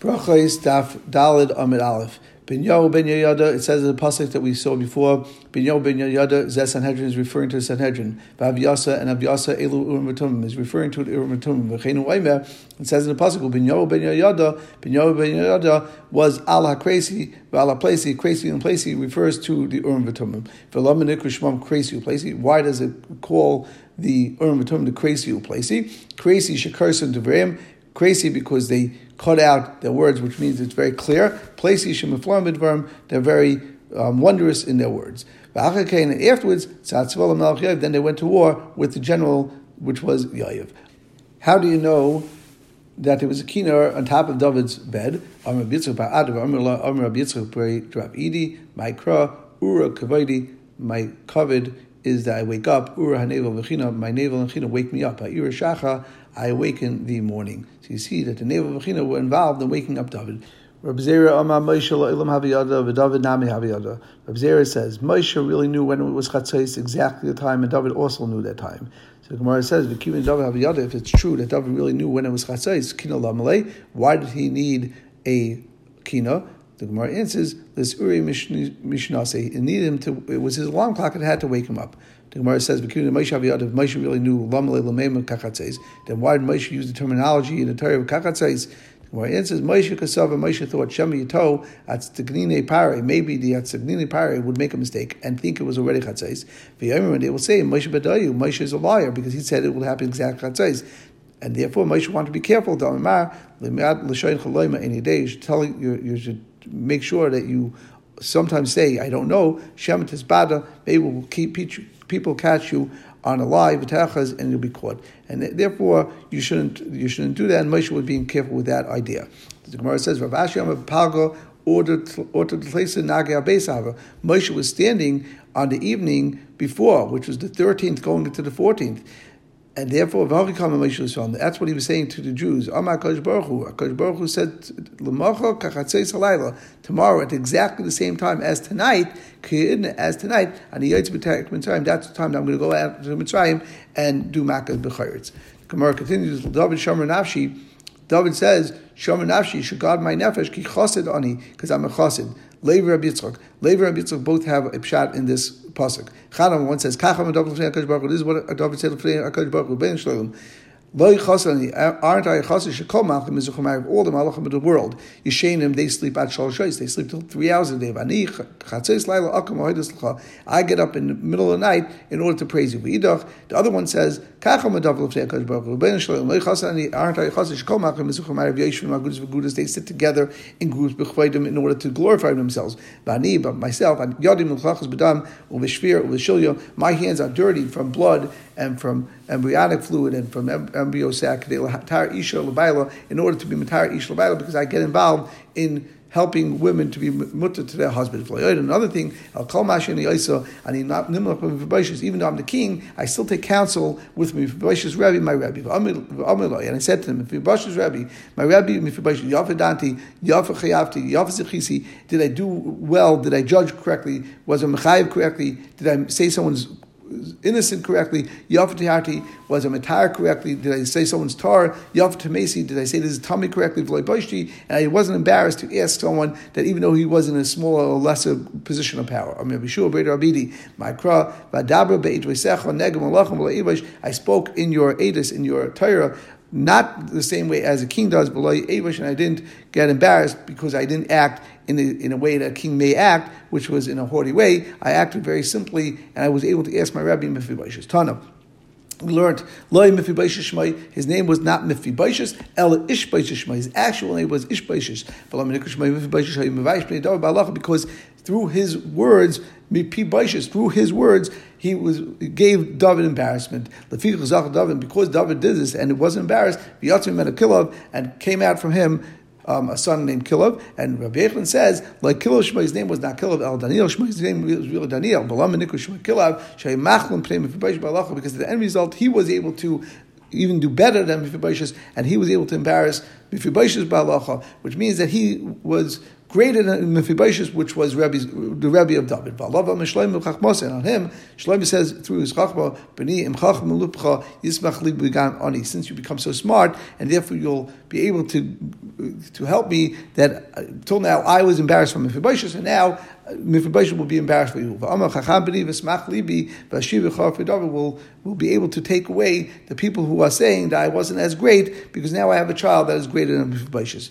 Brachos Daf Dalid Amid Aleph. Ben Yo Ben Yoyada, it says in the pasuk that we saw before, Ben Yo Ben Yoyada, Zeh Sanhedrin is referring to Sanhedrin. Vav and Avyasa Elu Urim is referring to Urim Batumim. V'cheinu Oimer, it says in the pasuk, Ben Yo Ben Yoyada, Ben Yo Ben Yoyada was Allah Crazy, Vala Placey, Crazy and Placey refers to the Urim Batumim. V'lam Shmam Crazy Placey. Why does it call the Urim Batumim the Crazy Placey? Crazy Shekarson Devrim, crazy because they cut out their words, which means it's very clear. They're very um, wondrous in their words. Afterwards, then they went to war with the general, which was Yayev. How do you know that there was a kinar on top of David's bed? My covet is that I wake up. Ura my navel and china wake me up. Ura I awaken the morning. So you see that the navel of China were involved in waking up David. Rabbi Zera says Moshe really knew when it was Chatzais exactly the time, and David also knew that time. So the Gemara says. If it's true that David really knew when it was Chatzais, Kina Lamalei, why did he need a Kina? The Gemara answers, "This Uri Mishnase." It needed him to. It was his alarm clock that had to wake him up. The Gemara says, if Moshe really knew then why did Moshe use the terminology in the Torah of kachatzes? The Gemara answers, Moshe Kasava, Moshe thought Shem Yato at Stignine Pare, maybe the at Stignine Pare would make a mistake and think it was already chatzes. V'yomer, they will say, Moshe Badayu, Moshe is a liar because he said it will happen exactly chatzes. And therefore, Moshe wanted to be careful. Any day, you should tell you, you should make sure that you sometimes say, I don't know, Shem Bada, maybe we'll keep people catch you on a lie, and you'll be caught. And therefore, you shouldn't you shouldn't do that. And Moshe was being careful with that idea. The Gemara says, Rav Ashi Palgo ordered ordered to place in Moshe was standing on the evening before, which was the 13th going into the 14th. And therefore, that's what he was saying to the Jews. Amar Baruch Hu. Baruch Hu said, tomorrow at exactly the same time as tonight, as tonight, and the that's the time that I'm going to go out to Mitzrayim and do Makkah B'chayritz. Gemara continues, David Shomer Nafshi, David says, Shomer Nafshi, should guard my nefesh, ki chosid because I'm a chosid. Levi Rabbi Yitzchak. Levi Rabbi Yitzchak both have a pshat in this pasuk. Chadam one says, Kacham David Baruch This is what David said Hakadosh Baruch Hu. Aren't I yichasi shekol malchim mizuchim all the malachim of the world. Yishenim, they sleep at shalosh They sleep till three hours a day. Ani chatzes laila akam l'cha. I get up in the middle of the night in order to praise you. V'idach, the other one says, kacham adav l'fnei HaKadosh Baruch Hu. Ben shalom, lo yichasani, aren't I yichasi shekol malchim mizuchim ha'arev yeshvim ha'gudas v'gudas. They sit together in groups b'chvaydim in order to glorify themselves. V'ani, but myself, yadim l'chachas b'dam, u'v'shvir, u'v'shilyo, my hands are dirty from blood and from embryonic fluid and from embryo sac in order to be matar isha because I get involved in helping women to be mutter to their husbands. Another thing, I'll call Mashin and even though I'm the king, I still take counsel with me. Rabbi, my Rabbi. And I said to him, Mephibosheth's Rabbi, my Rabbi, Mephibosheth, Yafadanti, Yafachayavti, Yafazichisi, did I do well? Did I judge correctly? Was I Mechayiv correctly? Did I say someone's innocent correctly, Yav was a matar correctly, did I say someone's tar, Yav did I say this is tummy correctly, and I wasn't embarrassed to ask someone that even though he was in a smaller or lesser position of power. I I spoke in your Edis, in your Torah, not the same way as a king does, Avish, and I didn't get embarrassed because I didn't act in a, in a way that a king may act, which was in a haughty way. I acted very simply, and I was able to ask my rabbi Mephibosheth. Tana. We learned Loi Mephibosheth Shmai. His name was not Mephibosheth, El Ishbosheth Shmai. His actual name was Ishbosheth. Because through his words, through his words, he was gave David embarrassment. Because David did this and it wasn't embarrassed, Kilov and came out from him um, a son named Kilov, and Rabbi Yechon says, like Kilov Shema, his name was not Kilov, El Daniel Shema, his name was really Daniel, Balam Nikku Shema Kilov, Shay Machlum Pnei because the end result, he was able to even do better than Mephibosheth, and he was able to embarrass Mephibosheth's Balacha, which means that he was greater than Mephibosheth, which was the Rebbe of David. And on him, Shlomo says through his Chachma, yismach ani. Since you become so smart, and therefore you'll be able to to help me. That uh, till now I was embarrassed from Mephibosheth, and now Mephibosheth will be embarrassed for you. Will will be able to take away the people who are saying that I wasn't as great because now I have a child that is greater than Mephibosheth.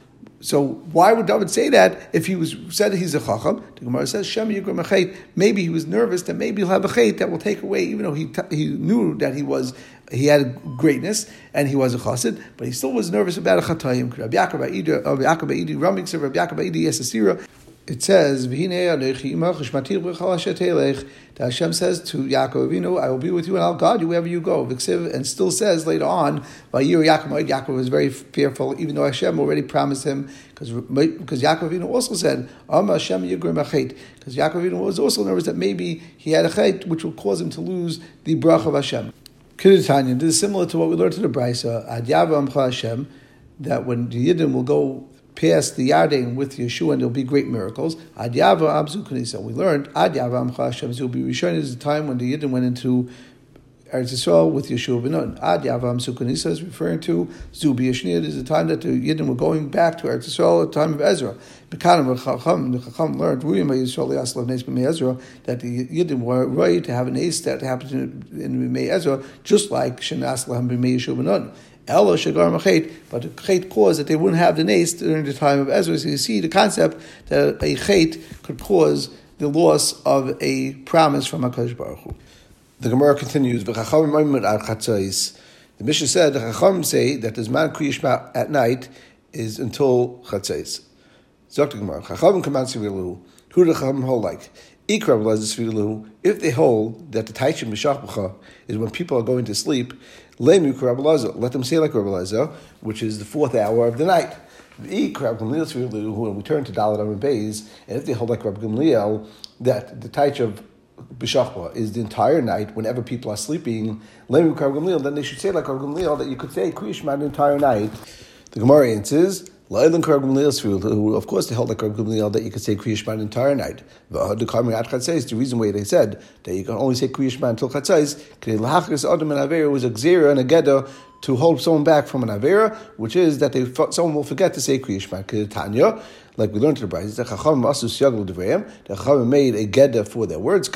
So why would David say that if he was said he's a chacham? The Gemara says Shem Yigrim Maybe he was nervous that maybe he'll have a chait that will take away, even though he t- he knew that he was he had greatness and he was a chassid, but he still was nervous about a chatayim. Rabbi Yaakov Idi, Rabbi Yaakov it says, that Hashem says to Yaakov Avinu, I will be with you and I'll guard you wherever you go. And still says later on, Yaakov, Yaakov was very fearful, even though Hashem already promised him, because Yaakov also said, because Yaakov was also nervous that maybe he had a chait which will cause him to lose the brach of Hashem. This is similar to what we learned in the Brisa, Ad Hashem, that when the Yidden will go past the Yarden with Yeshua, and there'll be great miracles. Ad Yava Abzu Kanisa. We learned Ad Yava Amcha Hashem. So will be Rishon is the time when the Yidden went into Eretz Yisrael with Yeshua Benon. Ad Yavam Sukanisa is referring to Zubi Yashniyad is the time that the Yidden were going back to Eretz Yisrael at the time of Ezra. Mekanim Chacham, the Chacham learned Ruyim Yisrael Yaslav Nes B'mei Ezra that the Yidden were right to have an ace that happened in, B'mei Ezra, just like Shenas Lahem B'mei Yeshua Benon. Ella Shagar Machet, but the Chet caused that they wouldn't have the nace during the time of Ezra. So you see the concept that a Chet could cause the loss of a promise from HaKadosh Baruch Hu. The Gemara continues, The Mishnah said, the Chacham say that the Zman Kriyishma at night is until Chatzais. Zok the Gemara, Chacham Kaman Who do the Chacham hold like? Ikra If they hold that the Taishim B'Shach is when people are going to sleep, let them say like Rabbi which is the fourth hour of the night. When we turn to Dalit and Bays, and if they hold like Rabbi Gamliel, that the Taich of B'Shachba is the entire night, whenever people are sleeping, then they should say like Rabbi Gamliel that you could say Kriyishma the entire night. The Gemara answers, who of course they held like Rabbi Gamliel that you could say Kriyishma the entire night. The Carcumbliasfield says the reason why they said that you can only say Kriyishma until Chatzais, was a Gzera and a Geda to hold someone back from an Avera, which is that they, someone will forget to say Kriyishma. Tanya, like we learned in the Bride, the Chacham Asus Yagul Devrayim, the Chacham made a Geda for their words.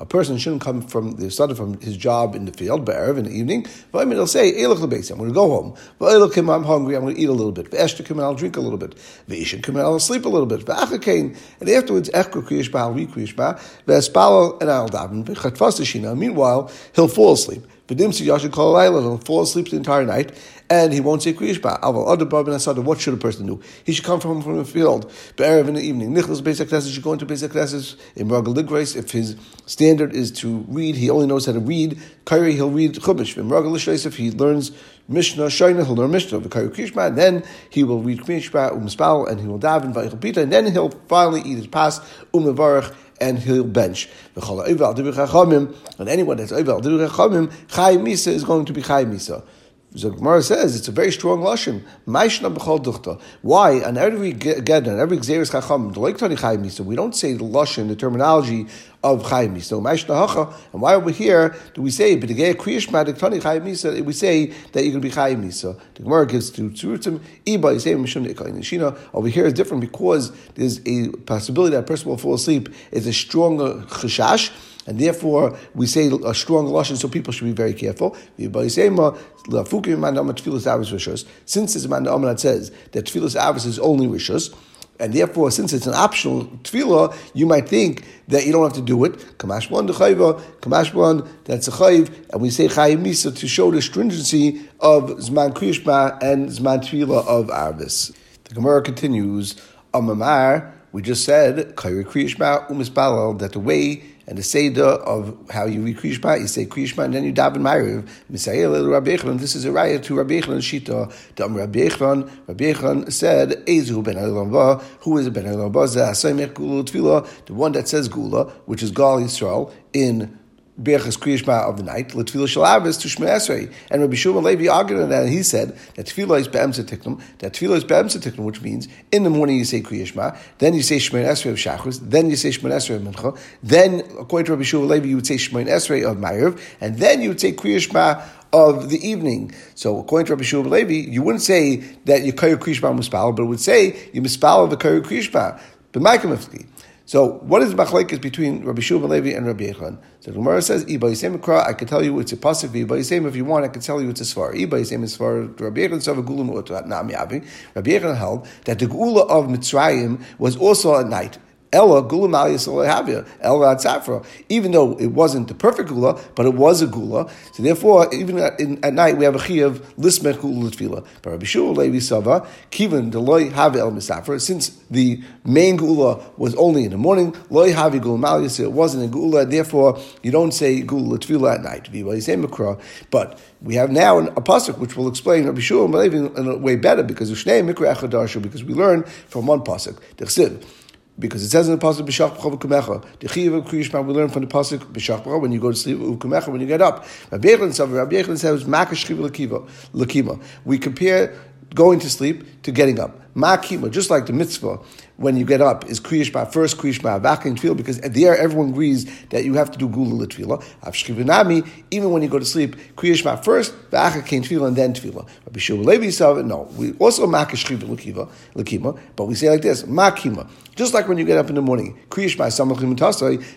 A person shouldn't come from the Sada from his job in the field, Be'erev, in the evening. But he'll say, I'm going to go home. I'm hungry, I'm going to eat a little bit. Veshakim and I'll drink a little bit. I'll sleep a little bit. And afterwards, ekukushba weekushba where spaul and alda Meanwhile, he'll fall asleep. V'dimsi yashin kol he'll fall asleep the entire night, and he won't say kriyish ba. Aval other babin asada. What should a person do? He should come from from the field, be'erev in the evening. Nicholas basic classes should go into basic classes in Ragal. If his standard is to read, he only knows how to read. Kairi, he'll read chumash. In Ragal if he learns Mishnah Shaina, he'll learn Mishnah Kairi Krishma, and then he will read Krishma Umspal, and he will daven Vayichel Pita, and then he'll finally eat his pas Umavarach and he'll bench. And anyone that's Oival Chachamim, Chai Misa is going to be Chai Misa. So Gemara says it's a very strong lashon. Why? On every again, on every gzeres chacham, like tani misa, we don't say the lashon, the terminology of chayim misa. Maishna hacha, and why over here do we say but the kriyish madik tani chayim? We say that you're going to be chayim. The Gemara gives two tzurutim. Iba say mishum nishina. Over here is different because there's a possibility that a person will fall asleep. It's a stronger chashash and therefore we say a strong lashon, so people should be very careful. Since it's man that says that tefillas avos is only rishus, and therefore, since it's an optional tefillah, you might think that you don't have to do it. Kamash one chayva, kamash one that's a chayv, and we say chayim misa to show the stringency of zman kriyishma and zman tefillah of arvis. The Gemara continues, Amamar We just said that the way and the seder of how you read Kriyishma, you say Kriyishma and then you daven Ma'ariv. Misayel Echron. This is a raya to Rabbi Echron Shita. Dam Rabbi Echron. Rabbi Echron said, Ezu ben Ba. Who is ben Ba? The one that says Gula, which is Gal Yisrael in Berachas Kriyishma of the night, Latfilah Shalabis to Shmei Esrei. And Rabbi Shimon Levi argued that, he said that Tfilah is Be'em Tiknum, that Tfilah is Be'em Tiknum, which means in the morning you say Kriyishma, then you say Shmei Esrei of Shachris, then you say Shmei Esrei of Mincha, then, according to Rabbi Shimon Levi, you would say Shmei Esrei of Ma'ariv, and then you would say Kriyishma of the evening. So according to Rabbi Shua Levi, you wouldn't say that you kayu krishma muspal, but it would say you mispal of the kayu krishma. But Ma'ikam so, what is machlekes between Rabbi Shua Levi and Rabbi Yechon? So the Gemara says, "Iba Kra." I can tell you it's a pasuk. Iba Yisem, if you want, I can tell you it's a svar. Iba Yisem is svar. Rabbi Yechon said, "Gulam u'at na'am yavi." Rabbi Yechon held that the gula of Mitzrayim was also at night. Ella gula Ella. Even though it wasn't the perfect gula, but it was a gula. So therefore, even at, in, at night we have a chi of lismech gula tefila. But Rabbi Shua Levi Sava kivan deloy have el misafra. Since the main gula was only in the morning, loy have gula maliyas. It wasn't a gula. Therefore, you don't say gula tefila at night. But we have now an, a pasuk which will explain Rabbi Shua Levi in a way better because because we learn from one pasuk. Because it says in the pasuk b'shach b'chov kumecha. The chiyuv of kriyishma we learn from the pasuk b'shach when you go to sleep kumecha when you get up. Rabbi Yechon says Rabbi Yechon says makash lakima. We compare going to sleep to getting up. Makima, just like the mitzvah, when you get up, is kriyishma, first kriyishma, vakin tefillah, because there everyone agrees that you have to do gula tefillah. Avshkivinami, even when you go to sleep, kriyishma first, vakin tefillah, and then tefillah. Rabbi Shua Levi said, no, we also makish lakima, but we say like this, makima. Just like when you get up in the morning, kriyishma samachim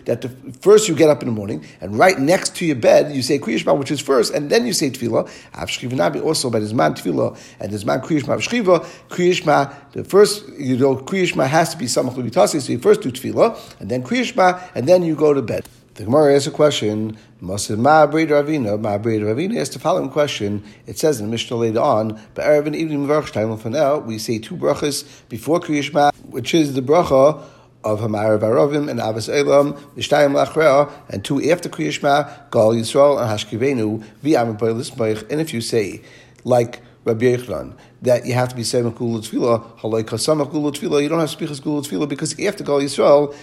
that the, first you get up in the morning, and right next to your bed, you say kriyishma, which is first, and then you say tefillah. Avshkivinami also, but man tefillah, and there's man kriyishma, avshkiva, kriyishma, the first, you know, Kriyishma has to be Samach Levitasi, so you first do Tefillah, and then Kriyishma, and then you go to bed. The Gemara asks a question, Masid Ravina, Ma'abrid Ravina asks the following question. It says in the Mishnah later on, but Erev and evening Merach for now, we say two brachas before Kriyishma, which is the bracha of Hamar Varovim and Avos Elam, Mishtayim Lachrea, and two after Kriyishma, Gal Yisrael and Hashkivenu, V'Amar And if you say, like Rabbi Yechran, that you have to be saying Gula Tefillah, Halay Kasama Gula Tefillah, you don't have to speak as Gula Tefillah because after Gal Yisrael,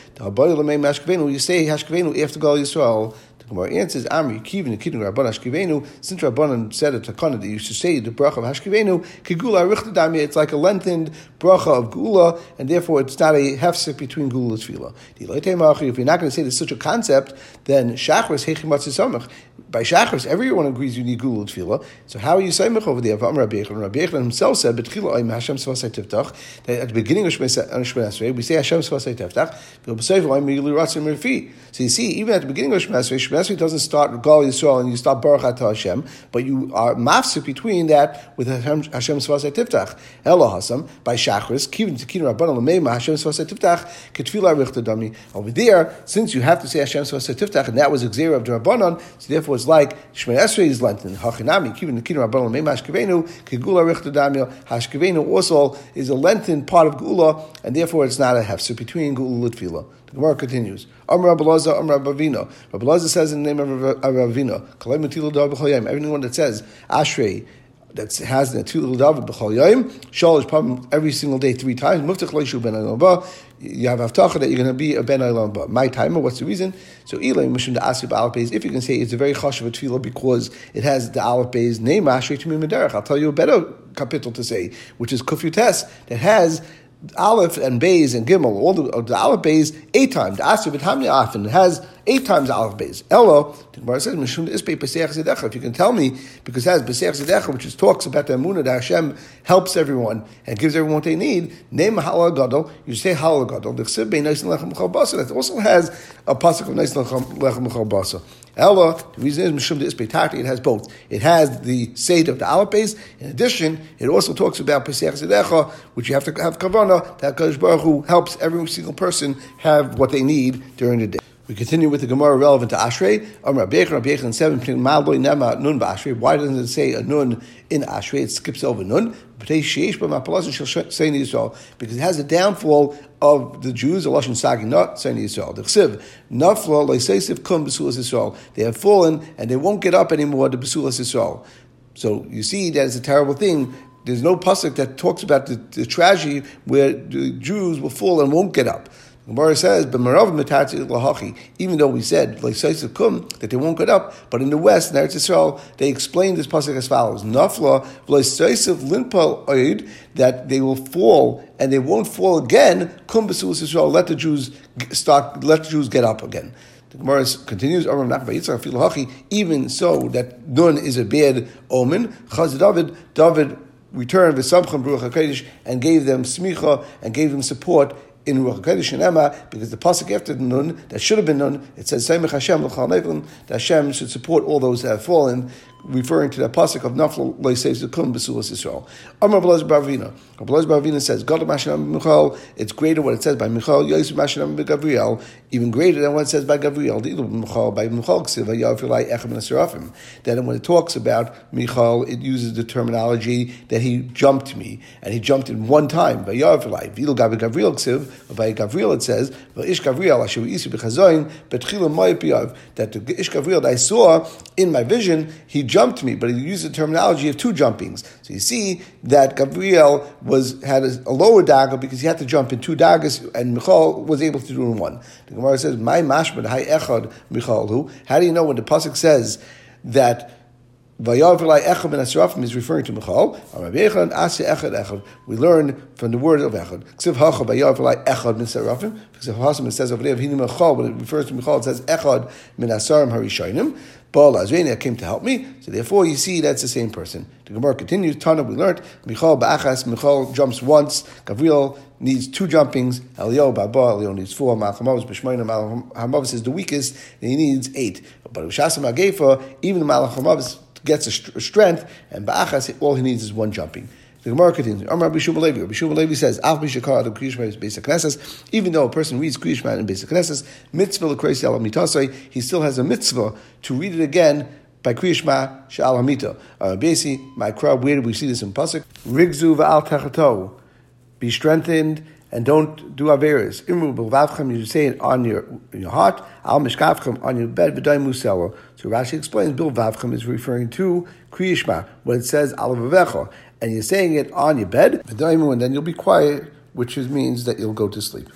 you say Hashkevenu after Gal Yisrael, the Gemara answers, Amri, Kivin, Kivin, Rabban Hashkivenu, since Rabbanan said it to Kana that you should say the bracha of Hashkivenu, Kigula Richtadami, it's like a lengthened bracha of Gula, and therefore it's not a hefsek between Gula and Tefillah. If you're not going to say there's such a concept, then Shachris, Hechimatz Samach. By Shachris, everyone agrees you need Gula and. So how are you Samach over there? Rabbi Yechon, Rabbi Yechon himself said, Betchila Oim Hashem Svasai Tiftach, that at the beginning of Shemay Esrei, we say Hashem Svasai Tiftach, so you see, even at the beginning of Shemay Shemesri doesn't start Gal Yisrael and you start Baruch Atah Hashem, but you are mafsik between that with Hashem Svasei Tiftach. Elo Hasam, by Shachris, Kivin Tekin Rabban Lamema, Hashem Svasei Tiftach, Ketfila Richter Dami. Over there, since you have to say Hashem Svasei Tiftach, and that was Xera of the Rabbanon, so therefore it's like Shemay Esrei is Lenten. Hachinami, Kivin Tekin Rabban Lamema, Hashkevenu, Kegula Richter Dami. Hashkevenu also is a Lenten part of Gula, and therefore it's not a hefsek between Gula and Tefillah. The Gemara continues. Amr Abelaza, Amr Abavino. Abelaza says in the name of Ravina, everyone that says Ashrei, that has the two little David b'chol yom, shalish problem every single day three times. Muftach leishu ben ba. You have haftacha that you're going to be a ben ba. My timer. What's the reason? So ilay mishum the asib alapes. If you can say it's a very chashav tefillah because it has the alapes name ashrei to me I'll tell you a better capital to say, which is kufutes that has Aleph and Bays and Gimel, all the, the Aleph Bays, eight times. The Asr B'Tamni often has eight times Aleph Bays. Elo, the Gemara says, Mishum Ispe Pesach. If you can tell me, because it has Pesach Zedecha, which is talks about the Amunah that Hashem helps everyone and gives everyone what they need, name Halal Gadol, you say Halal Gadol. The Chsib Bein Neis Lechem Chal Basa. That also has a pasuk of Neis Lechem Chal Basa. Ella, the reason is Mishum de Ispetati, it has both. It has the Seder of the Alapes. In addition, it also talks about Pesach Zedecha, which you have to have Kavana, that Kadosh Baruch Hu helps every single person have what they need during the day. We continue with the Gemara relevant to Ashrei. Rabbeich, Rabbeich, and seven, Nun Ashrei. Why doesn't it say a Nun in Ashrei? It skips over Nun. Because it has a downfall of the Jews, Lashon Sagi, not saying Yisrael. The Chsiv, Nafla, Leiseisiv, Kum, Besulas Yisrael. They have fallen and they won't get up anymore to Besulas Yisrael. So you see that it's a terrible thing. There's no pasuk that talks about the, the tragedy where the Jews will fall and won't get up. Gemara says, even though we said kum that they won't get up, but in the west, in Eretz Yisrael, they explain this pasuk as follows: Nafla linpal oid that they will fall and they won't fall again. Kum Yisrael. Let the Jews start. Let the Jews get up again. The Gemara continues, even so that nun is a bad omen. Chaz David, David returned with Baruch and gave them smicha and gave them support in Ruach and Emma, because the pasuk after the Nun, that should have been Nun, it says, Seimech Hashem l'chal that Hashem should support all those that have fallen, referring to the pasuk of Nafla Leisev Besulas Yisrael. Amar Blaz Bavina. Blaz Bavina says, God of Mashinam Michal, it's greater what it says by Michal, Yosef Mashinam Gabriel, even greater than what it says by Gabriel, the Michal, by Michal Ksiv, Yavrilai Echem and Serafim. Then when it talks about Michal, it uses the terminology that he jumped me, and he jumped in one time, by Yavrilai, Vil Gabi Gabriel Ksiv, by Gabriel it says, Ish Gabriel, Asher Isu Bechazoin, Betchilam Mayapiyav, that the Ish Gabriel that I saw in my vision, he jumped me, but he used the terminology of two jumpings. So you see that Gabriel was had a, a lower dagger because he had to jump in two daggers, and Michal was able to do in one. The Gemara says, "My mashmad hay echad Michal Who? How do you know when the pasuk says that? Vayavilai Echad ben Asrafim is referring to Michal. We learn from the word of Echad. Ksiv Hacha Vayavilai Echad ben Asrafim. If Hasim says over there, Hinu Michal, when it refers to Michal, it says Echad min Asarim Harishainim. Baal Azrenia came to help me. So therefore, you see that's the same person. The Gemara continues. Tana, we learned Michal Ba'achas. Michal jumps once. Gabriel needs two jumpings. Elio Baba. Elio needs four. Malchamavis B'Shmoina. Malchamavis is the weakest, and he needs eight. But Ushasam Agefa, even the Malchamavis gets a strength, and Ba'achas, all he needs is one jumping. The Gemara continues. Amar Bishum Levi. Bishum Levi says, "Al Bishakar the Kriyishma is basic knesses." Even though a person reads Kriyishma in basic knesses, mitzvah l'kreisi al mitasei, he still has a mitzvah to read it again by Kriyishma shal hamita. Uh, basically, my crowd. Where do we see this in pasuk? Rigzu va'al tachato. Be strengthened and don't do averis. Imru b'lvavchem, you say it on your, in your heart. Al mishkavchem, on your bed, v'day muselo. So Rashi explains, bilvavchem is referring to kriyishma, when it says al and you're saying it on your bed, and then you'll be quiet, which means that you'll go to sleep.